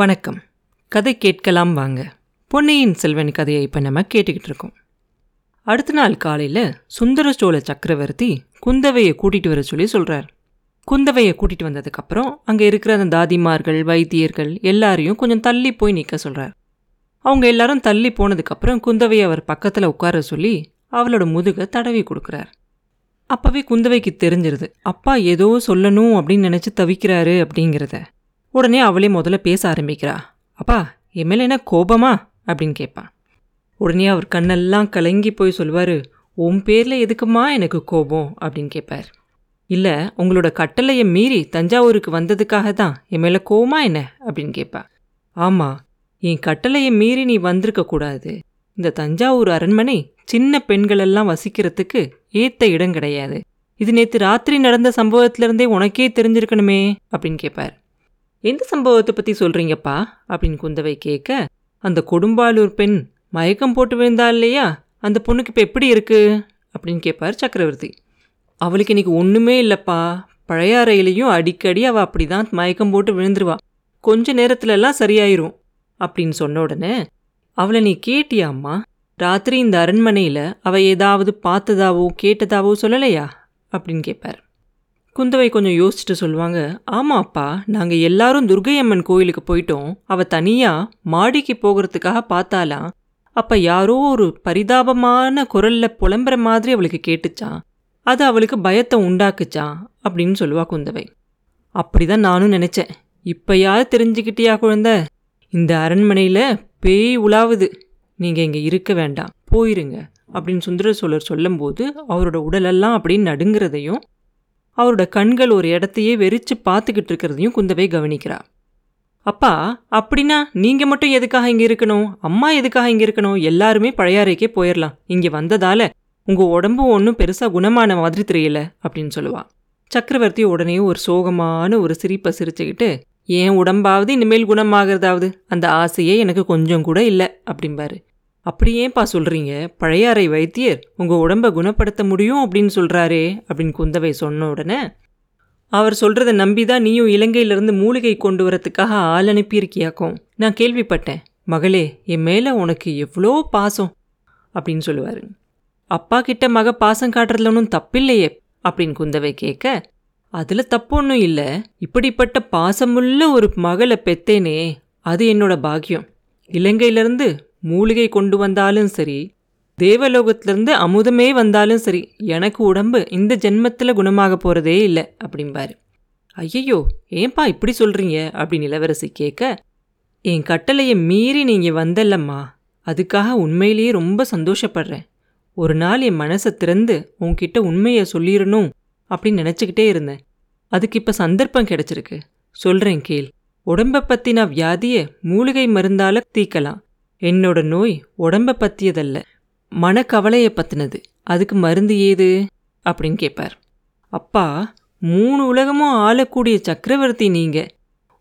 வணக்கம். கதை கேட்கலாம் வாங்க. பொன்னியின் செல்வன் கதையை இப்போ நம்ம கேட்டுக்கிட்டு இருக்கோம். அடுத்த நாள் காலையில் சுந்தர சோழ சக்கரவர்த்தி குந்தவையை கூட்டிகிட்டு வர சொல்லி சொல்கிறார் குந்தவையை கூட்டிகிட்டு வந்ததுக்கப்புறம் அங்கே இருக்கிற அந்த தாதிமார்கள் வைத்தியர்கள் எல்லாரையும் கொஞ்சம் தள்ளி போய் நிற்க சொல்கிறார் அவங்க எல்லாரும் தள்ளி போனதுக்கப்புறம் குந்தவையை அவர் பக்கத்தில் உட்கார சொல்லி அவளோட முதுகை தடவி கொடுக்குறார். அப்போவே குந்தவைக்கு தெரிஞ்சிருது அப்பா ஏதோ சொல்லணும் அப்படின்னு நினச்சி தவிக்கிறாரு அப்படிங்கிறத. உடனே அவளே முதல்ல பேச ஆரம்பிக்கிறா. அப்பா என் மேலே என்ன கோபமா? அப்படின்னு கேட்பான் உடனே அவர் கண்ணெல்லாம் கலங்கி போய் சொல்லுவார் உன் பேரில் எதுக்குமா எனக்கு கோபம்? அப்படின்னு கேட்பார். இல்லை உங்களோட கட்டளையை மீறி தஞ்சாவூருக்கு வந்ததுக்காக தான். என் மேலே கோவமா என்ன? அப்படின்னு கேட்பா. ஆமாம் என் கட்டளையை மீறி நீ வந்திருக்க கூடாது. இந்த தஞ்சாவூர் அரண்மனை சின்ன பெண்களெல்லாம் வசிக்கிறதுக்கு ஏத்த இடம் கிடையாது. இது நேற்று ராத்திரி நடந்த சம்பவத்திலிருந்தே உனக்கே தெரிஞ்சிருக்கணுமே அப்படின்னு கேட்பார். எந்த சம்பவத்தை பற்றி சொல்கிறீங்கப்பா அப்படின்னு குந்தவை கேட்க அந்த கொடும்பாலூர் பெண் மயக்கம் போட்டு விழுந்தா இல்லையா? அந்த பொண்ணுக்கு இப்போ எப்படி இருக்கு? அப்படின்னு கேட்பார் சக்கரவர்த்தி. அவளுக்கு இன்னைக்கு ஒன்றுமே இல்லைப்பா. பழையாறையிலையும் அடிக்கடி அவள் அப்படி தான் மயக்கம் போட்டு விழுந்துருவா. கொஞ்ச நேரத்துலலாம் சரியாயிரும். அப்படின்னு சொன்ன உடனே அவளை நீ கேட்டியாம்மா ராத்திரி இந்த அரண்மனையில் அவள் ஏதாவது பார்த்ததாவோ கேட்டதாவோ சொல்லலையா? அப்படின்னு கேட்பார். குந்தவை கொஞ்சம் யோசிச்சுட்டு சொல்லுவாங்க ஆமாப்பா நாங்கள் எல்லாரும் துர்கையம்மன் கோயிலுக்கு போயிட்டோம். அவள் தனியாக மாடிக்கு போகிறதுக்காக பார்த்தாலாம் அப்போ யாரோ ஒரு பரிதாபமான குரலில் புலம்புற மாதிரி அவளுக்கு கேட்டுச்சான் அது அவளுக்கு பயத்தை உண்டாக்குச்சான் அப்படின்னு சொல்லுவா குந்தவை. அப்படிதான் நானும் நினச்சேன். இப்போயாவது தெரிஞ்சுக்கிட்டியா குழந்த? இந்த அரண்மனையில் பேய் உலாவுது. நீங்கள் இங்கே இருக்க வேண்டாம். போயிருங்க. அப்படின்னு சுந்தர சோழர் சொல்லும்போது அவரோட உடலெல்லாம் அப்படின்னு நடுங்கிறதையும் அவரோட கண்கள் ஒரு இடத்தையே வெறிச்சு பார்த்துக்கிட்டு இருக்கிறதையும் குந்தவை கவனிக்கிறா. அப்பா அப்படின்னா நீங்கள் மட்டும் எதுக்காக இங்கே இருக்கணும்? அம்மா எதுக்காக இங்கே இருக்கணும்? எல்லாருமே பழையாறைக்கே போயிடலாம் இங்கே வந்ததால உங்கள் உடம்பு ஒன்றும் பெருசாக குணமான மாதிரி தெரியல அப்படின்னு சொல்லுவா. சக்கரவர்த்தி உடனே ஒரு சோகமான ஒரு சிரிப்பை சிரிச்சுக்கிட்டு என் உடம்பாவது இனிமேல் குணமாகிறதாவது? அந்த ஆசையே எனக்கு கொஞ்சம் கூட இல்லை அப்படிம்பாரு. அப்படி ஏன்பா சொல்கிறீங்க பழையாறை வைத்தியர் உங்கள் உடம்ப குணப்படுத்த முடியும் அப்படின்னு சொல்கிறாரே அப்படின்னு குந்தவை சொன்ன உடனே அவர் சொல்கிறத நம்பி தான் நீயும் இலங்கையிலிருந்து மூலிகை கொண்டு வரத்துக்காக ஆள் அனுப்பியிருக்கியாக்கும். நான் கேள்விப்பட்டேன். மகளே என் மேலே உனக்கு எவ்வளோ பாசம்? அப்படின்னு சொல்லுவார். அப்பா கிட்ட மக பாசம் காட்டுறதுல ஒன்றும் தப்பில்லையே அப்படின்னு குந்தவை கேட்க அதில் தப்பு ஒன்றும் இல்லை. இப்படிப்பட்ட பாசமுள்ள ஒரு மகளை பெத்தேனே அது என்னோட பாக்கியம். இலங்கையிலிருந்து மூலிகை கொண்டு வந்தாலும் சரி தேவலோகத்திலிருந்து அமுதமே வந்தாலும் சரி எனக்கு உடம்பு இந்த ஜென்மத்தில் குணமாக போகிறதே இல்லை அப்படிம்பாரு. ஐயையோ ஏன்பா இப்படி சொல்கிறீங்க அப்படின்னு இளவரசி கேட்க என் கட்டளையை மீறி நீங்கள் வந்தல்லம்மா அதுக்காக உண்மையிலேயே ரொம்ப சந்தோஷப்படுறேன். ஒரு நாள் என் மனசை திறந்து உன்கிட்ட உண்மையை சொல்லிடணும் அப்படின்னு நினச்சிக்கிட்டே இருந்தேன். அதுக்கு இப்போ சந்தர்ப்பம் கிடைச்சிருக்கு. சொல்கிறேன் கேள் உடம்பை பற்றின வியாதியை மூலிகை மருந்தால தீக்கலாம். என்னோட நோய் உடம்ப பற்றியதல்ல மனக்கவலையை பற்றினது அதுக்கு மருந்து ஏது? அப்படின்னு கேட்பார் அப்பா மூணு உலகமும் ஆளக்கூடிய சக்கரவர்த்தி நீங்க.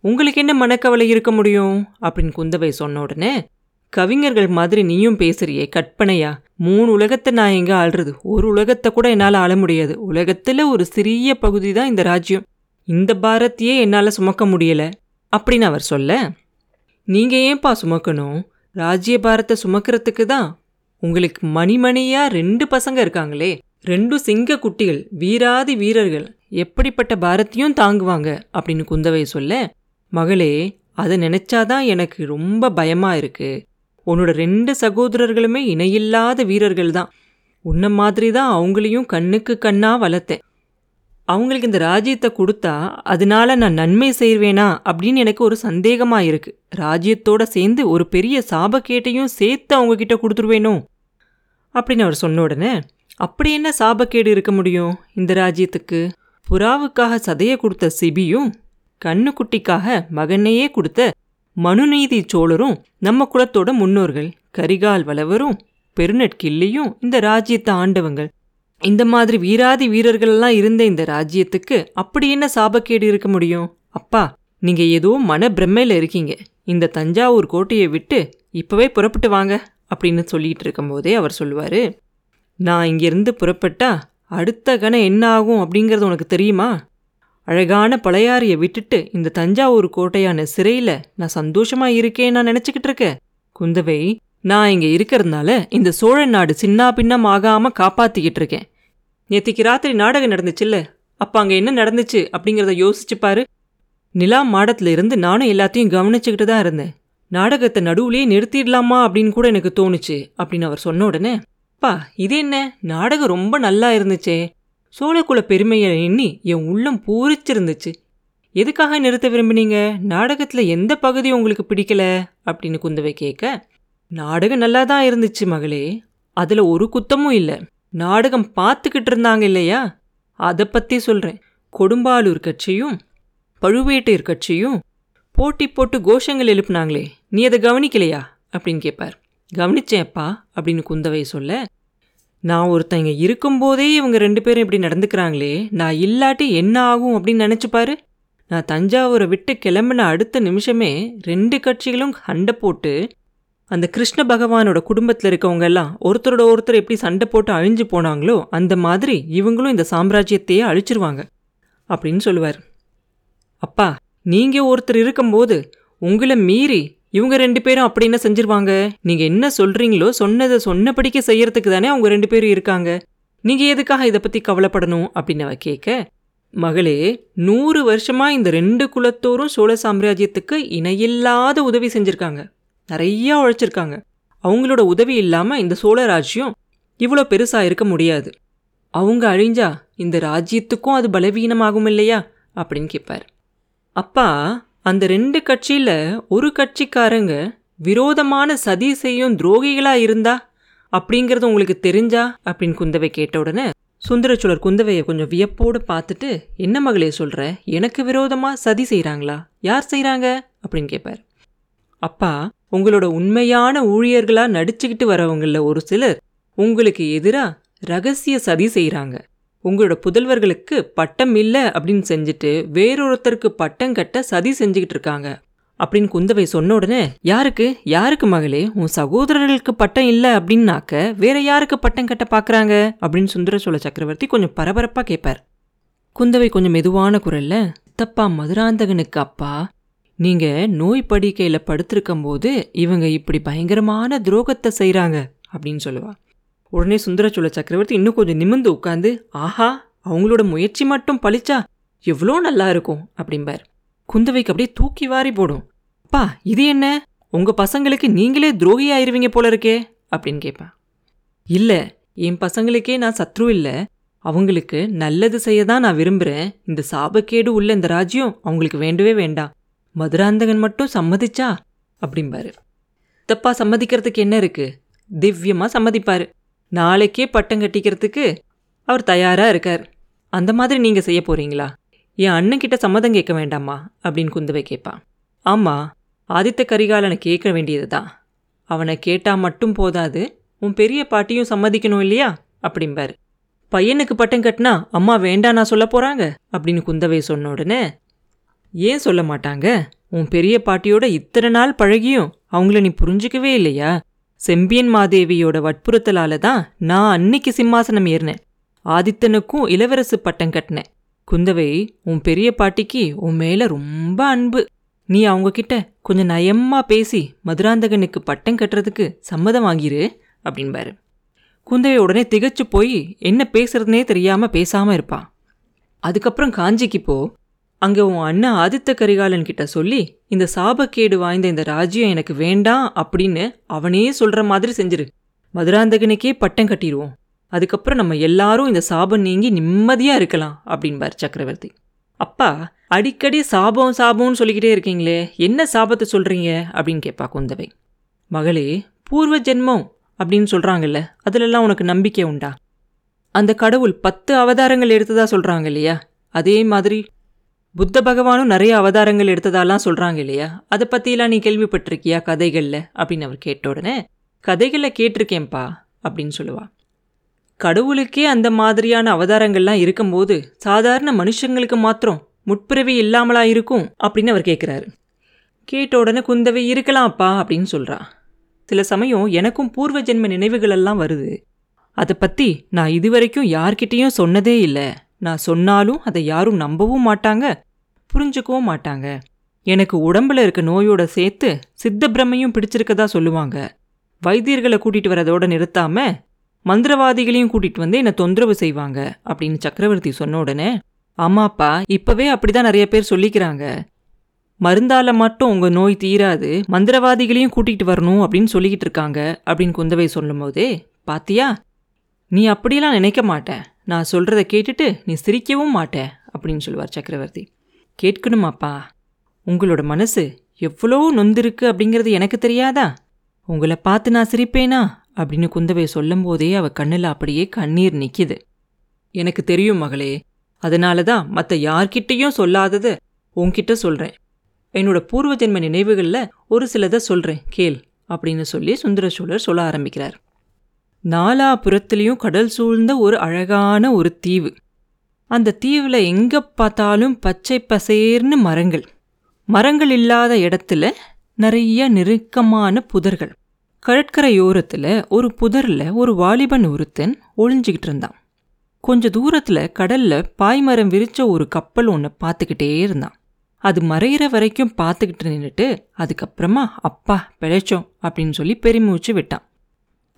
உங்களுக்கு என்ன மனக்கவலை இருக்க முடியும்? அப்படின்னு குந்தவை சொன்ன உடனே கவிஞர்கள் மாதிரி நீயும் பேசுறியே கற்பனையா? மூணு உலகத்தை நான் எங்க ஆள்றது? ஒரு உலகத்தை கூட என்னால் ஆள முடியாது. உலகத்துல ஒரு சிறிய பகுதி தான் இந்த ராஜ்யம். இந்த பாரத்தையே என்னால் சுமக்க முடியல. அப்படின்னு அவர் சொல்ல நீங்க ஏன்பா சுமக்கணும்? ராஜ்யபாரத்தை சுமக்கிறதுக்கு தான் உங்களுக்கு மணிமணியா ரெண்டு பசங்க இருக்காங்களே. ரெண்டும் சிங்க குட்டிகள் வீராதி வீரர்கள். எப்படிப்பட்ட பாரத்தையும் தாங்குவாங்க அப்படின்னு குந்தவை சொல்ல மகளே அதை நினைச்சாதான் எனக்கு ரொம்ப பயமா இருக்கு. உன்னோட ரெண்டு சகோதரர்களுமே இணையில்லாத வீரர்கள் தான். உன்ன மாதிரி தான் அவங்களையும் கண்ணுக்கு கண்ணா வளர்த்தேன். அவங்களுக்கு இந்த ராஜ்யத்தை கொடுத்தா அதனால நான் நன்மை செய்வேனா அப்படின்னு எனக்கு ஒரு சந்தேகமாக இருக்கு. ராஜ்யத்தோட சேர்ந்து ஒரு பெரிய சாபக்கேட்டையும் சேர்த்து அவங்க கிட்ட கொடுத்துருவேனோ? அப்படின்னு அவர் சொன்ன உடனே அப்படி என்ன சாபக்கேடு இருக்க முடியும் இந்த ராஜ்யத்துக்கு? புறாவுக்காக சதைய கொடுத்த சிபியும் கண்ணுக்குட்டிக்காக மகனையே கொடுத்த மனுநீதி சோழரும் நம்ம குலத்தோட முன்னோர்கள் கரிகால் வளவரும் பெருநட்கிள்ளியும் இந்த ராஜ்யத்தை ஆண்டவங்கள் இந்த மாதிரி வீராதி வீரர்கள்லாம் இருந்த இந்த ராஜ்யத்துக்கு அப்படி என்ன சாபக்கேடு இருக்க முடியும்? அப்பா நீங்க ஏதோ மன பிரம்மையில் இருக்கீங்க. இந்த தஞ்சாவூர் கோட்டையை விட்டு இப்போவே புறப்பட்டு வாங்க அப்படின்னு சொல்லிட்டு இருக்கும்போதே அவர் சொல்லுவார். நான் இங்கிருந்து புறப்பட்டா அடுத்த கணம் என்ன ஆகும் அப்படிங்கிறது உனக்கு தெரியுமா? அழகான பழையாறைய விட்டுட்டு இந்த தஞ்சாவூர் கோட்டையான சிறையில் நான் சந்தோஷமாக இருக்கேன் நான் நினச்சிக்கிட்டு இருக்கேன். குந்தவை நான் இங்கே இருக்கிறதுனால இந்த சோழ நாடு சின்னா பின்னம் ஆகாமல் காப்பாற்றிக்கிட்டு இருக்கேன். நேற்றுக்கு ராத்திரி நாடகம் நடந்துச்சுல்ல? அப்போ அங்கே என்ன நடந்துச்சு அப்படிங்கிறத யோசிச்சு பாரு. நிலா மாடத்தில் இருந்து நானும் எல்லாத்தையும் கவனிச்சுக்கிட்டு தான் இருந்தேன். நாடகத்தை நடுவுலேயே நிறுத்திடலாமா அப்படின்னு கூட எனக்கு தோணுச்சு அப்படின்னு அவர் சொன்ன உடனே பா இது என்ன? நாடகம் ரொம்ப நல்லா இருந்துச்சே. சோழக்குல பெருமையை எண்ணி என் உள்ளம் பூரிச்சிருந்துச்சு. எதுக்காக நிறுத்த விரும்பினீங்க? நாடகத்தில் எந்த பகுதி உங்களுக்கு பிடிக்கல? அப்படின்னு குந்தவை கேட்க நாடகம் நல்லா தான் இருந்துச்சு மகளே. அதில் ஒரு குத்தமும் இல்லை. நாடகம் பார்த்துக்கிட்டு இருந்தாங்க இல்லையா? அதை பற்றி சொல்கிறேன் கொடும்பாலூர் கட்சியும் பழுவேட்டையர் கட்சியும் போட்டி போட்டு கோஷங்கள் எழுப்புனாங்களே. நீ அதை கவனிக்கலையா? அப்படின்னு கேட்பார் கவனிச்சேப்பா அப்படின்னு குந்தவை சொல்ல நான் ஒருத்தங்க இருக்கும்போதே இவங்க ரெண்டு பேரும் இப்படி நடந்துக்கிறாங்களே. நான் இல்லாட்டி என்ன ஆகும் அப்படின்னு நினச்சிப்பாரு நான் தஞ்சாவூரை விட்டு கிளம்பின அடுத்த நிமிஷமே ரெண்டு கட்சிகளும் சண்டை போட்டு அந்த கிருஷ்ண பகவானோட குடும்பத்தில் இருக்கவங்க எல்லாம் ஒருத்தரோட ஒருத்தர் எப்படி சண்டை போட்டு அழிஞ்சு போனாங்களோ அந்த மாதிரி இவங்களும் இந்த சாம்ராஜ்யத்தையே அழிச்சிருவாங்க அப்படின்னு சொல்லுவார். அப்பா நீங்கள் ஒருத்தர் இருக்கும்போது உங்களை மீறி இவங்க ரெண்டு பேரும் அப்படி என்ன செஞ்சிருவாங்க? நீங்கள் என்ன சொல்றீங்களோ சொன்னதை சொன்னபடிக்க செய்யறதுக்கு தானே அவங்க ரெண்டு பேரும் இருக்காங்க. நீங்க எதுக்காக இதை பத்தி கவலைப்படணும் அப்படின்னு அவ கேட்க மகளே நூறு வருஷமா இந்த ரெண்டு குலத்தோரும் சோழ சாம்ராஜ்யத்துக்கு இணையில்லாத உதவி செஞ்சுருக்காங்க. நிறையா உழைச்சிருக்காங்க. அவங்களோட உதவி இல்லாம இந்த சோழ ராஜ்யம் இவ்வளோ பெருசா இருக்க முடியாது. அவங்க அழிஞ்சா இந்த ராஜ்யத்துக்கும் அது பலவீனமாகும் இல்லையா? அப்படின்னு கேட்பார் அப்பா அந்த ரெண்டு கட்சியில ஒரு கட்சிக்காரங்க விரோதமான சதி செய்யும் துரோகிகளா இருந்தா? அப்படிங்கிறது உங்களுக்கு தெரிஞ்சா? அப்படின்னு குந்தவை கேட்ட உடனே சுந்தரச்சோழர் குந்தவையை கொஞ்சம் வியப்போடு பார்த்துட்டு என்ன மகளே சொல்ற? எனக்கு விரோதமா சதி செய்கிறாங்களா யார் செய்கிறாங்க அப்படின்னு கேட்பார் அப்பா உங்களோட உண்மையான ஊழியர்களா நடிச்சுக்கிட்டு வரவங்கள ஒரு சிலர் உங்களுக்கு எதிராக ரகசிய சதி செய்கிறாங்க உங்களோட புதல்வர்களுக்கு பட்டம் இல்லை அப்படின்னு செஞ்சுட்டு வேறொருத்தருக்கு பட்டம் கட்ட சதி செஞ்சுக்கிட்டு இருக்காங்க. அப்படின்னு குந்தவை சொன்ன உடனே யாருக்கு? யாருக்கு மகளே? உன் சகோதரர்களுக்கு பட்டம் இல்லை அப்படின்னாக்க வேற யாருக்கு பட்டம் கட்ட பார்க்குறாங்க அப்படின்னு சுந்தர சோழ சக்கரவர்த்தி கொஞ்சம் பரபரப்பாக கேட்பார் குந்தவை கொஞ்சம் மெதுவான குரல்ல தப்பா மதுராந்தகனுக்கு அப்பா. நீங்க நோய் படுக்கையில படுத்திருக்கும் போது இவங்க இப்படி பயங்கரமான துரோகத்தை செய்கிறாங்க அப்படின்னு சொல்லுவா. உடனே சுந்தரச்சோழ சக்கரவர்த்தி இன்னும் கொஞ்சம் நிமிர்ந்து உட்காந்து ஆஹா அவங்களோட முயற்சி மட்டும் பழிச்சா எவ்வளோ நல்லா இருக்கும் அப்படிம்பார். குந்தவைக்கு அப்படியே தூக்கி வாரி போடும். அப்பா இது என்ன? உங்க பசங்களுக்கு நீங்களே துரோகி ஆயிருவீங்க போல இருக்கே அப்படின்னு கேட்பா. இல்லை என் பசங்களுக்கே நான் சத்ரு இல்லை. அவங்களுக்கு நல்லது செய்ய தான் நான் விரும்புறேன். இந்த சாபக்கேடு உள்ள இந்த ராஜ்யம் அவங்களுக்கு வேண்டவே வேண்டாம். மதுராந்தகன் மட்டும் சம்மதிச்சா? அப்படிம்பாரு. தப்பா சம்மதிக்கிறதுக்கு என்ன இருக்கு? திவ்யமாக சம்மதிப்பார். நாளைக்கே பட்டம் கட்டிக்கிறதுக்கு அவர் தயாராக இருக்கார். அந்த மாதிரி நீங்கள் செய்ய போறீங்களா? என் அண்ணன்கிட்ட சம்மதம் கேட்க வேண்டாமா? அப்படின்னு குந்தவை கேட்பான் ஆமாம் ஆதித்த கரிகாலனை கேட்க வேண்டியது தான் அவனை கேட்டால் மட்டும் போதாது உன் பெரிய பாட்டியும் சம்மதிக்கணும் இல்லையா? அப்படிம்பாரு. பையனுக்கு பட்டம் கட்டினா அம்மா வேண்டாம் நான் சொல்ல போகிறாங்க அப்படின்னு குந்தவை சொன்ன உடனே ஏன் சொல்ல மாட்டாங்க? உன் பெரிய பாட்டியோட இத்தனை நாள் பழகியும் அவங்கள நீ புரிஞ்சுக்கவே இல்லையா? செம்பியன் மாதேவியோட வற்புறுத்தலால தான் நான் அன்னைக்கு சிம்மாசனம் ஏறினேன். ஆதித்தனுக்கும் இளவரசு பட்டம் கட்டினேன். குந்தவை உன் பெரிய பாட்டிக்கு உன் மேல ரொம்ப அன்பு. நீ அவங்க கிட்ட கொஞ்சம் நயமா பேசி மதுராந்தகனுக்கு பட்டம் கட்டுறதுக்கு சம்மதம் வாங்கிரு அப்படின்பாரு. குந்தவை உடனே திகச்சு போய் என்ன பேசுறதுனே தெரியாம பேசாம இருப்பான் அதுக்கப்புறம் காஞ்சிக்கு போ. அங்கே உன் அண்ணன் ஆதித்த கரிகாலன் கிட்ட சொல்லி இந்த சாபக்கேடு வாய்ந்த இந்த ராஜ்யம் எனக்கு வேண்டாம் அப்படின்னு அவனே சொல்கிற மாதிரி செஞ்சிரு. மதுராந்தகனுக்கே பட்டம் கட்டிடுவோம் அதுக்கப்புறம் நம்ம எல்லாரும் இந்த சாபம் நீங்கி நிம்மதியாக இருக்கலாம் அப்படின்பார் சக்கரவர்த்தி. அப்பா அடிக்கடி சாபம் சாபம்னு சொல்லிக்கிட்டே இருக்கீங்களே என்ன சாபத்தை சொல்கிறீங்க அப்படின்னு கேட்பா குந்தவை. மகளே பூர்வ ஜென்மம் அப்படின்னு சொல்கிறாங்கல்ல அதிலெல்லாம் உனக்கு நம்பிக்கை உண்டா? அந்த கடவுள் பத்து அவதாரங்கள் எடுத்ததா சொல்கிறாங்க இல்லையா? அதே மாதிரி புத்த பகவானும் நிறைய அவதாரங்கள் எடுத்ததாலாம் சொல்கிறாங்க இல்லையா? அதை பற்றிலாம் நீ கேள்விப்பட்டிருக்கியா கதைகளில்? அப்படின்னு அவர் கேட்ட உடனே கதைகளில் கேட்டிருக்கேன்ப்பா அப்படின்னு சொல்லுவா. கடவுளுக்கே அந்த மாதிரியான அவதாரங்கள்லாம் இருக்கும்போது சாதாரண மனுஷங்களுக்கு மாத்திரம் முற்பிறவி இல்லாமலா இருக்கும் அப்படின்னு அவர் கேட்குறாரு கேட்ட உடனே குந்தவை இருக்கலாம்ப்பா அப்படின்னு சொல்கிறா சில சமயம் எனக்கும் பூர்வ ஜென்ம நினைவுகளெல்லாம் வருது. அதை பற்றி நான் இதுவரைக்கும் யார்கிட்டேயும் சொன்னதே இல்லை. நான் சொன்னாலும் அதை யாரும் நம்பவும் மாட்டாங்க புரிஞ்சுக்கவும் மாட்டாங்க. எனக்கு உடம்புல இருக்க நோயோட சேர்த்து சித்த பிரம்மையும் பிடிச்சிருக்கதா சொல்லுவாங்க. வைத்தியர்களை கூட்டிட்டு வரதோட நிறுத்தாம மந்திரவாதிகளையும் கூட்டிட்டு வந்து என்னை தொந்தரவு செய்வாங்க அப்படின்னு சக்கரவர்த்தி சொன்ன உடனே ஆமாப்பா இப்பவே அப்படிதான் நிறைய பேர் சொல்லிக்கிறாங்க. மருந்தால மட்டும் உங்க நோய் தீராது மந்திரவாதிகளையும் கூட்டிகிட்டு வரணும் அப்படின்னு சொல்லிக்கிட்டு இருக்காங்க அப்படின்னு குந்தவை சொல்லும் போதே பாத்தியா நீ அப்படியெல்லாம் நினைக்க மாட்டேன். நான் சொல்கிறத கேட்டுட்டு நீ சிரிக்கவும் மாட்ட அப்படின்னு சொல்லுவார் சக்கரவர்த்தி. கேட்கணுமாப்பா உங்களோட மனசு எவ்வளோ நொந்திருக்கு அப்படிங்கிறது எனக்கு தெரியாதா? உங்களை பார்த்து நான் சிரிப்பேனா? அப்படின்னு குந்தவை சொல்லும் போதே அவ கண்ணில் அப்படியே கண்ணீர் நிற்கிது எனக்கு தெரியும் மகளே அதனால தான் மற்ற யார்கிட்டேயும் சொல்லாதது உன்கிட்ட சொல்கிறேன் என்னோட பூர்வ ஜென்ம நினைவுகளில் ஒரு சிலதை சொல்கிறேன் கேள் அப்படின்னு சொல்லி சுந்தர சோழர் சொல்ல ஆரம்பிக்கிறார். நாலாபுரத்துலேயும் கடல் சூழ்ந்த ஒரு அழகான ஒரு தீவு. அந்த தீவில் எங்கே பார்த்தாலும் பச்சை பசேர்னு மரங்கள். மரங்கள் இல்லாத இடத்துல நிறைய நெருக்கமான புதர்கள். கடற்கரையோரத்தில் ஒரு புதரில் ஒரு வாலிபன் ஒருத்தன் ஒளிஞ்சிக்கிட்டு இருந்தான். கொஞ்ச தூரத்தில் கடலில் பாய்மரம் விரிச்ச ஒரு கப்பல் ஒன்று பார்த்துக்கிட்டே இருந்தான். அது மறையிற வரைக்கும் பார்த்துக்கிட்டு நின்றுட்டு அதுக்கப்புறமா அப்பா பிழைச்சோம் அப்படின்னு சொல்லி பெருமூச்சு விட்டான்.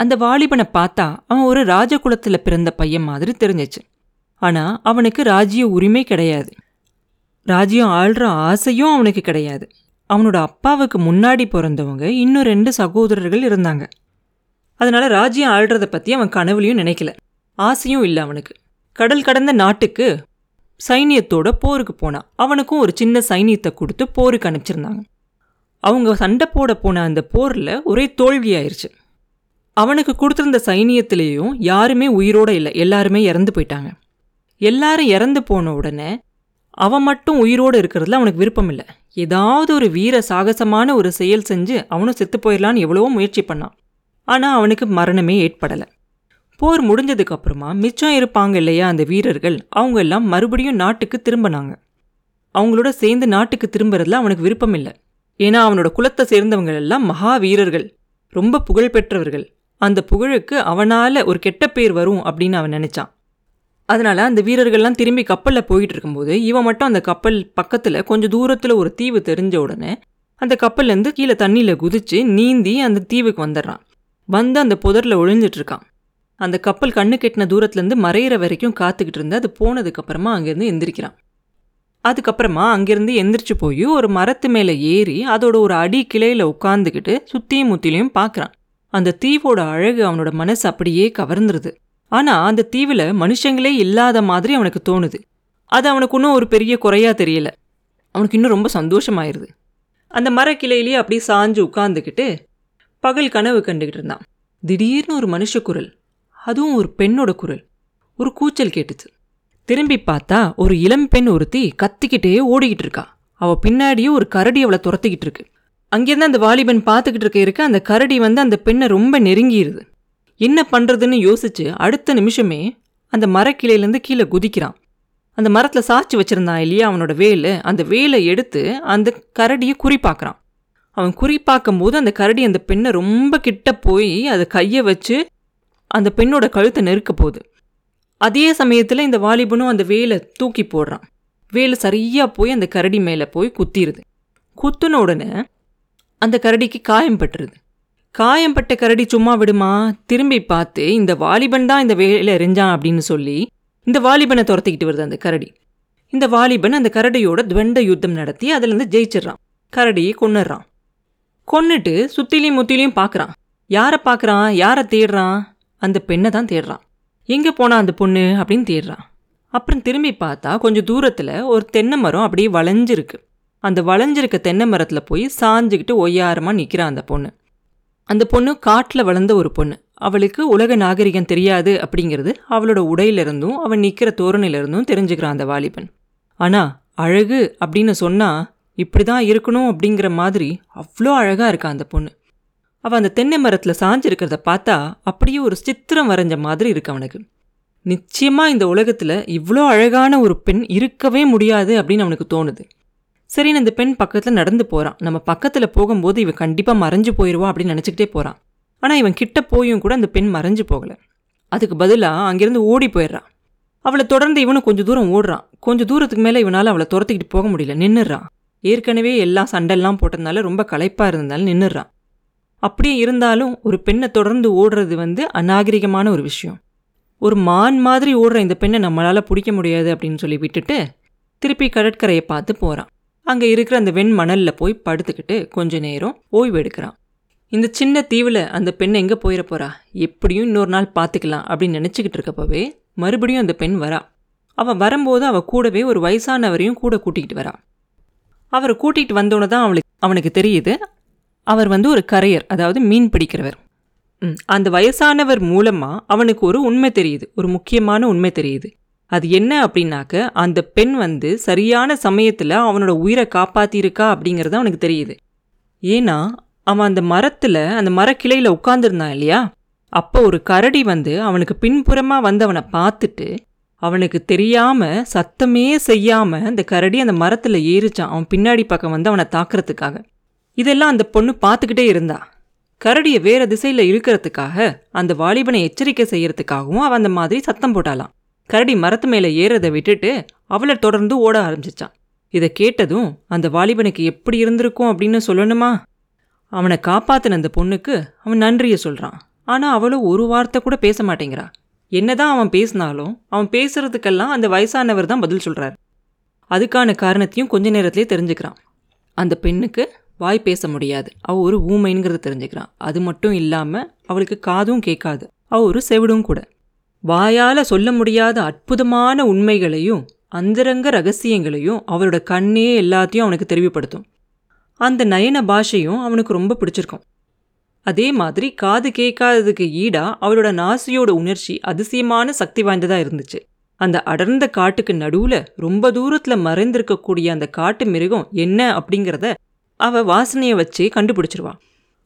அந்த வாலிபனை பார்த்தா அவன் ஒரு ராஜகுலத்தில் பிறந்த பையன் மாதிரி தெரிஞ்சிச்சு. ஆனால் அவனுக்கு ராஜ்ய உரிமை கிடையாது. ராஜ்யம் ஆள்ற ஆசையும் அவனுக்கு கிடையாது. அவனோட அப்பாவுக்கு முன்னாடி பிறந்தவங்க இன்னும் ரெண்டு சகோதரர்கள் இருந்தாங்க. அதனால் ராஜ்யம் ஆள்றதை பற்றி அவன் கனவுலையும் நினைக்கல. ஆசையும் இல்லை அவனுக்கு. கடல் கடந்த நாட்டுக்கு சைனியத்தோட போருக்கு போனான் அவனுக்கும் ஒரு சின்ன சைனியத்தை கொடுத்து போருக்கு அனுப்பிச்சிருந்தாங்க. அவங்க சண்டை போட போன அந்த போரில் ஒரே தோல்வியாயிருச்சு. அவனுக்கு கொடுத்துருந்த சைனியத்திலேயும் யாருமே உயிரோட இல்லை. எல்லாருமே இறந்து போயிட்டாங்க. எல்லாரும் இறந்து போன உடனே அவன் மட்டும் உயிரோடு இருக்கிறதுல அவனுக்கு விருப்பம் இல்லை. ஏதாவது ஒரு வீர சாகசமான ஒரு செயல் செஞ்சு அவனும் செத்து போயிடலான்னு எவ்வளவோ முயற்சி பண்ணான். ஆனால் அவனுக்கு மரணமே ஏற்படலை. போர் முடிஞ்சதுக்கப்புறமா மிச்சம் இருப்பாங்க இல்லையா அந்த வீரர்கள் அவங்க எல்லாம் மறுபடியும் நாட்டுக்கு திரும்பினாங்க. அவங்களோட சேர்ந்து நாட்டுக்கு திரும்புறதுல அவனுக்கு விருப்பம் இல்லை. ஏன்னா அவனோட குலத்தை சேர்ந்தவங்க எல்லாம் மகா வீரர்கள் ரொம்ப புகழ் பெற்றவர்கள். அந்த புகழுக்கு அவனால் ஒரு கெட்ட பேர் வரும் அப்படின்னு அவன் நினைச்சான். அதனால் அந்த வீரர்கள்லாம் திரும்பி கப்பலில் போயிட்டு இருக்கும்போது இவன் மட்டும் அந்த கப்பல் பக்கத்தில் கொஞ்சம் தூரத்தில் ஒரு தீவு தெரிஞ்ச உடனே அந்த கப்பல்லேருந்து கீழே தண்ணியில் குதிச்சு நீந்தி அந்த தீவுக்கு வந்துடுறான். வந்து அந்த புதரில் ஒழிஞ்சிட்ருக்கான் அந்த கப்பல் கண்ணு கெட்டின தூரத்துலேருந்து மறையிற வரைக்கும் காத்துக்கிட்டு இருந்து அது போனதுக்கப்புறமா அங்கேருந்து எந்திரிக்கிறான். அதுக்கப்புறமா அங்கேருந்து எந்திரிச்சு போய் ஒரு மரத்து மேலே ஏறி அதோட ஒரு அடி கிளையில் உட்காந்துக்கிட்டு சுற்றியும் முத்திலையும் பார்க்குறான் அந்த தீவோட அழகு அவனோட மனசு அப்படியே கவர்ந்துருது. ஆனால் அந்த தீவில் மனுஷங்களே இல்லாத மாதிரி அவனுக்கு தோணுது. அது அவனுக்கு இன்னும் ஒரு பெரிய குறையா தெரியல. அவனுக்கு இன்னும் ரொம்ப சந்தோஷமாயிருது. அந்த மரக்கிளையிலேயே அப்படியே சாஞ்சு உட்காந்துக்கிட்டு பகல் கனவு கண்டுகிட்டு இருந்தான். திடீர்னு ஒரு மனுஷ குரல் அதுவும் ஒரு பெண்ணோட குரல் ஒரு கூச்சல் கேட்டுச்சு. திரும்பி பார்த்தா ஒரு இளம் பெண் ஒருத்தி கத்திக்கிட்டே ஓடிக்கிட்டு இருக்கா. அவள் பின்னாடியே ஒரு கரடி அவளை துரத்திக்கிட்டு இருக்கு. அங்கேருந்து அந்த வாலிபன் பார்த்துக்கிட்டு இருக்க இருக்க அந்த கரடி வந்து அந்த பெண்ணை ரொம்ப நெருங்கிடுது என்ன பண்ணுறதுன்னு யோசிச்சு அடுத்த நிமிஷமே அந்த மரக்கிளையிலேருந்து கீழே குதிக்கிறான். அந்த மரத்தில் சாய்ச்சி வச்சுருந்தான் இல்லையா அவனோட வேலை? அந்த வேலை எடுத்து அந்த கரடியை குறிப்பாக்குறான் அவன் குறிப்பாக்கும் போது அந்த கரடி அந்த பெண்ணை ரொம்ப கிட்ட போய் அதை கையை வச்சு அந்த பெண்ணோட கழுத்தை நெருக்க போகுது. அதே சமயத்தில் இந்த வாலிபனும் அந்த வேலை தூக்கி போடுறான். வேலை சரியாக போய் அந்த கரடி மேலே போய் குத்திடுது குத்துன உடனே அந்த கரடிக்கு காயம் பட்டுருது. காயம்பட்ட கரடி சும்மா விடுமா? திரும்பி பார்த்து இந்த வாலிபன் தான் இந்த வேலையில் எரிஞ்சான் அப்படின்னு சொல்லி இந்த வாலிபனை துரத்திக்கிட்டு வருது அந்த கரடி. இந்த வாலிபன் அந்த கரடியோட துவண்ட யுத்தம் நடத்தி அதுலேருந்து ஜெயிச்சிடுறான். கரடியை கொன்னுடுறான். கொன்னுட்டு சுத்திலையும் முத்திலையும் பார்க்குறான். யாரை பார்க்குறான்? யாரை தேடுறான்? அந்த பெண்ணை தான் தேடுறான். எங்கே போனா அந்த பொண்ணு அப்படின்னு தேடுறான். அப்புறம் திரும்பி பார்த்தா கொஞ்சம் தூரத்தில் ஒரு தென்னை மரம் அப்படியே வளைஞ்சிருக்கு. அந்த வளைஞ்சிருக்க தென்னை மரத்தில் போய் சாஞ்சுக்கிட்டு ஒய்யாரமாக நிற்கிறான் அந்த பொண்ணு. அந்த பொண்ணு காட்டில் வளர்ந்த ஒரு பொண்ணு. அவளுக்கு உலக நாகரிகம் தெரியாது அப்படிங்கிறது அவளோட உடையிலிருந்தும் அவன் நிற்கிற தோரணையிலிருந்தும் தெரிஞ்சுக்கிறான் அந்த வாலிபன். ஆனால் அழகு அப்படின்னு சொன்னால் இப்படி தான் இருக்கணும் அப்படிங்கிற மாதிரி அவ்வளோ அழகாக இருக்கா அந்த பொண்ணு. அவள் அந்த தென்னை மரத்தில் சாஞ்சிருக்கிறத பார்த்தா அப்படியே ஒரு சித்திரம் வரைஞ்ச மாதிரி இருக்கு அவனுக்கு. நிச்சயமாக இந்த உலகத்தில் இவ்வளோ அழகான ஒரு பெண் இருக்கவே முடியாது அப்படின்னு அவனுக்கு தோணுது. சரின்னு இந்த பெண் பக்கத்தில் நடந்து போகிறான் நம்ம பக்கத்தில் போகும்போது இவன் கண்டிப்பாக மறைஞ்சு போயிடுவா அப்படின்னு நினச்சிக்கிட்டே போகிறான் ஆனால் இவன் கிட்ட போயும் கூட அந்த பெண் மறைஞ்சு போகலை. அதுக்கு பதிலாக அங்கேருந்து ஓடி போயிடுறான். அவளை தொடர்ந்து இவனும் கொஞ்சம் தூரம் ஓடுறான். கொஞ்சம் தூரத்துக்கு மேலே இவனால் அவளை துரத்திக்கிட்டு போக முடியல. நின்றுறான் ஏற்கனவே எல்லாம் சண்டெல்லாம் போட்டதுனால ரொம்ப களைப்பாக இருந்தாலும் நின்றுறான் அப்படியே இருந்தாலும் ஒரு பெண்ணை தொடர்ந்து ஓடுறது வந்து அநாகரிகமான ஒரு விஷயம். ஒரு மான் மாதிரி ஓடுற இந்த பெண்ணை நம்மளால் பிடிக்க முடியாது அப்படின்னு சொல்லி விட்டுட்டு திருப்பி கடற்கரையை பார்த்து போகிறான் அங்கே இருக்கிற அந்த வெண் மணலில் போய் படுத்துக்கிட்டு கொஞ்ச நேரம் ஓய்வு எடுக்கிறான். இந்த சின்ன தீவில் அந்த பெண் எங்கே போயிட போகிறா எப்படியும் இன்னொரு நாள் பார்த்துக்கலாம் அப்படின்னு நினச்சிக்கிட்டு இருக்கப்பவே மறுபடியும் அந்த பெண் வரா. அவள் வரும்போது அவள் கூடவே ஒரு வயசானவரையும் கூட கூட்டிகிட்டு வரா. அவரை கூட்டிகிட்டு வந்தோன்னே தான் அவளுக்கு அவனுக்கு தெரியுது. அவர் வந்து ஒரு கரையர் அதாவது மீன் பிடிக்கிறவர். ம், அந்த வயசானவர் மூலமாக அவனுக்கு ஒரு உண்மை தெரியுது. ஒரு முக்கியமான உண்மை தெரியுது. அது என்ன அப்படின்னாக்க அந்த பெண் வந்து சரியான சமயத்தில் அவனோட உயிரை காப்பாத்தியிருக்கா அப்படிங்கிறது அவனுக்கு தெரியுது. ஏன்னா அவன் அந்த மரத்தில் அந்த மரக்கிளையில் உட்காந்துருந்தான் இல்லையா? அப்போ ஒரு கரடி வந்து அவனுக்கு பின்புறமாக வந்து அவனை பார்த்துட்டு அவனுக்கு தெரியாமல் சத்தமே செய்யாமல் அந்த கரடி அந்த மரத்தில் ஏறிச்சான். அவன் பின்னாடி பக்கம் வந்து அவனை தாக்குறதுக்காக. இதெல்லாம் அந்த பொண்ணு பார்த்துக்கிட்டே இருந்தா. கரடியை வேறு திசையில் இழுக்கிறதுக்காக அந்த வாலிபனை எச்சரிக்கை செய்கிறதுக்காகவும் அவன் அந்த மாதிரி சத்தம் போட்டாலாம். கரடி மரத்து மேலே ஏறதை விட்டுட்டு அவளை தொடர்ந்து ஓட ஆரம்பிச்சிச்சான். இதை கேட்டதும் அந்த வாலிபனுக்கு எப்படி இருந்திருக்கும் அப்படின்னு சொல்லணுமா? அவனை காப்பாத்தின அந்த பொண்ணுக்கு அவன் நன்றியை சொல்கிறான் ஆனால் அவளும் ஒரு வார்த்தை கூட பேச மாட்டேங்கிறா. என்னதான் அவன் பேசினாலும் அவன் பேசுறதுக்கெல்லாம் அந்த வயசானவர் தான் பதில் சொல்கிறார் அதுக்கான காரணத்தையும் கொஞ்ச நேரத்திலே தெரிஞ்சுக்கிறான். அந்த பெண்ணுக்கு வாய் பேச முடியாது. அவள் ஒரு ஊமைங்கிறத தெரிஞ்சுக்கிறான். அது மட்டும் இல்லாமல் அவளுக்கு காதும் கேட்காது. அவள் ஒரு செவிடும் கூட. வாயால சொல்ல முடியாத அற்புதமான உண்மைகளையும் அந்தரங்க ரகசியங்களையும் அவரோட கண்ணே எல்லாத்தையும் அவனுக்கு தெரிவுபடுத்தும். அந்த நயன பாஷையும் அவனுக்கு ரொம்ப பிடிச்சிருக்கும். அதே மாதிரி காது கேட்காததுக்கு ஈடா அவளோட நாசியோட உணர்ச்சி அதிசயமான சக்தி வாய்ந்ததா இருந்துச்சு. அந்த அடர்ந்த காட்டுக்கு நடுவுல ரொம்ப தூரத்துல மறைந்திருக்கக்கூடிய அந்த காட்டு மிருகம் என்ன அப்படிங்கிறத அவ வாசனையை வச்சே கண்டுபிடிச்சிருவா.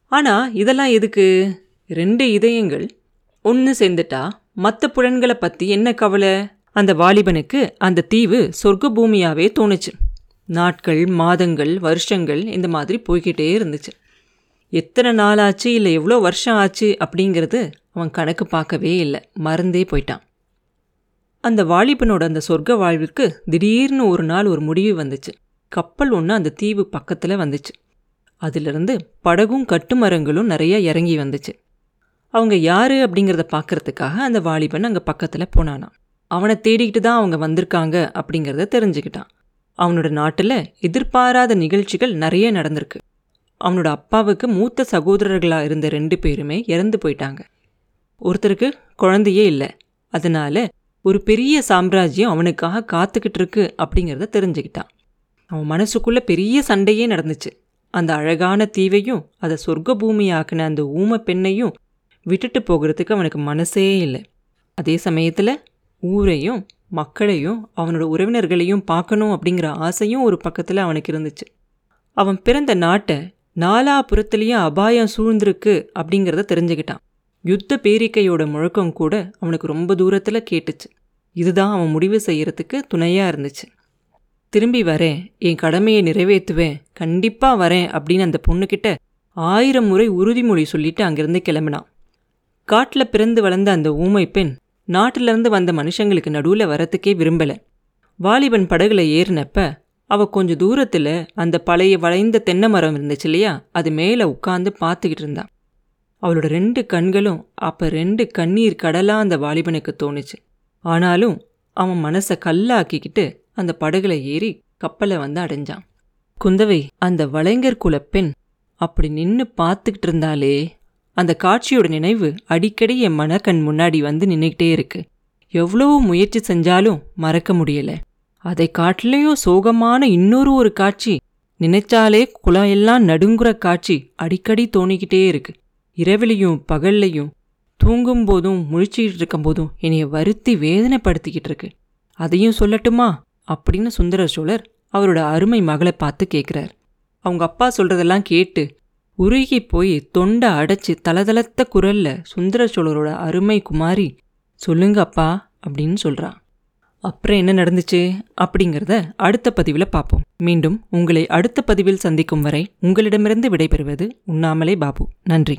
ஆனா இதெல்லாம் எதுக்கு? ரெண்டு இதயங்கள் ஒன்று சேர்ந்துட்டா மற்ற புலன்களை பற்றி என்ன கவலை? அந்த வாலிபனுக்கு அந்த தீவு சொர்க்க பூமியாகவே தோணுச்சு. நாட்கள் மாதங்கள் வருஷங்கள் இந்த மாதிரி போய்கிட்டே இருந்துச்சு. எத்தனை நாள் ஆச்சு இல்லை எவ்வளோ வருஷம் ஆச்சு அப்படிங்கிறது அவன் கணக்கு பார்க்கவே இல்லை. மறந்தே போயிட்டான். அந்த வாலிபனோட அந்த சொர்க்க வாழ்விற்கு திடீர்னு ஒரு நாள் ஒரு முடிவு வந்துச்சு. கப்பல் ஒன்று அந்த தீவு பக்கத்தில் வந்துச்சு. அதிலிருந்து படகும் கட்டுமரங்களும் நிறைய இறங்கி வந்துச்சு. அவங்க யாரு அப்படிங்கிறத பார்க்கறதுக்காக அந்த வாலிபன் அங்கே பக்கத்தில் போனானான் அவனை தேடிக்கிட்டு தான் அவங்க வந்திருக்காங்க அப்படிங்கிறத தெரிஞ்சுக்கிட்டான். அவனோட நாட்டில் எதிர்பாராத நிகழ்ச்சிகள் நிறைய நடந்திருக்கு. அவனோட அப்பாவுக்கு மூத்த சகோதரர்களாக இருந்த ரெண்டு பேருமே இறந்து போயிட்டாங்க. ஒருத்தருக்கு குழந்தையே இல்லை. அதனால ஒரு பெரிய சாம்ராஜ்யம் அவனுக்காக காத்துக்கிட்டு இருக்கு அப்படிங்கிறத தெரிஞ்சுக்கிட்டான். அவன் மனசுக்குள்ளே பெரிய சண்டையே நடந்துச்சு. அந்த அழகான தீவையும் அதை சொர்க்க பூமியாக்குன அந்த ஊம பெண்ணையும் விட்டுட்டு போகிறதுக்கு அவனுக்கு மனசே இல்லை. அதே சமயத்தில் ஊரையும் மக்களையும் அவனோட உறவினர்களையும் பார்க்கணும் அப்படிங்கிற ஆசையும் ஒரு பக்கத்தில் அவனுக்கு இருந்துச்சு. அவன் பிறந்த நாட்டை நாலாபுறத்துலேயும் அபாயம் சூழ்ந்திருக்கு அப்படிங்கிறத தெரிஞ்சுக்கிட்டான். யுத்த பேரிக்கையோட முழக்கம் கூட அவனுக்கு ரொம்ப தூரத்தில் கேட்டுச்சு. இதுதான் அவன் முடிவு செய்கிறதுக்கு துணையாக இருந்துச்சு. திரும்பி வரேன் என் கடமையை நிறைவேற்றுவேன் கண்டிப்பாக வரேன் அப்படின்னு அந்த பொண்ணுக்கிட்ட ஆயிரம் முறை உறுதிமொழி சொல்லிட்டு அங்கேருந்து கிளம்பினான். காட்டில் பிறந்து வளர்ந்த அந்த ஊமை பெண் நாட்டிலிருந்து வந்த மனுஷங்களுக்கு நடுவில் வரத்துக்கே விரும்பல. வாலிபன் படகுல ஏறினப்ப அவ கொஞ்ச தூரத்தில் அந்த பழைய வளைந்த தென்னை மரம் இருந்துச்சு இல்லையா? அது மேலே உட்காந்து பார்த்துக்கிட்டு இருந்தான் அவளோட ரெண்டு கண்களும் அப்ப ரெண்டு கண்ணீர் கடலா அந்த வாலிபனுக்கு தோணுச்சு. ஆனாலும் அவன் மனசை கல்லாக்கிக்கிட்டு அந்த படகுல ஏறி கப்பலை வந்து அடைஞ்சான். குந்தவை அந்த வளைஞர் குல பெண் அப்படி நின்று பார்த்துக்கிட்டு இருந்தாலே அந்த காட்சியோட நினைவு அடிக்கடி என் மனக்கண் முன்னாடி வந்து நின்றுக்கிட்டே இருக்கு. எவ்வளவு முயற்சி செஞ்சாலும் மறக்க முடியல. அதை காட்டிலையும் சோகமான இன்னொரு ஒரு காட்சி நினைச்சாலே குளம் எல்லாம் நடுங்குற காட்சி அடிக்கடி தோணிக்கிட்டே இருக்கு. இரவிலையும் பகல்லையும் தூங்கும் போதும் முழிச்சிக்கிட்டு இருக்கும்போதும் என்னைய வருத்தி வேதனைப்படுத்திக்கிட்டு இருக்கு. அதையும் சொல்லட்டுமா? அப்படின்னு சுந்தர சோழர் அவரோட அருமை மகளை பார்த்து கேட்குறார் அவங்க அப்பா சொல்றதெல்லாம் கேட்டு உருகி போய் தொண்டை அடைச்சு தளதளத்த குரல்ல சுந்தர சோழரோட அருமை குமாரி சொல்லுங்க அப்பா அப்படின்னு சொல்கிறா அப்புறம் என்ன நடந்துச்சு அப்படிங்கிறத அடுத்த பதிவில் பார்ப்போம் மீண்டும் உங்களை அடுத்த பதிவில் சந்திக்கும் வரை உங்களிடமிருந்து விடைபெறுவது உண்ணாமலே பாபு. நன்றி.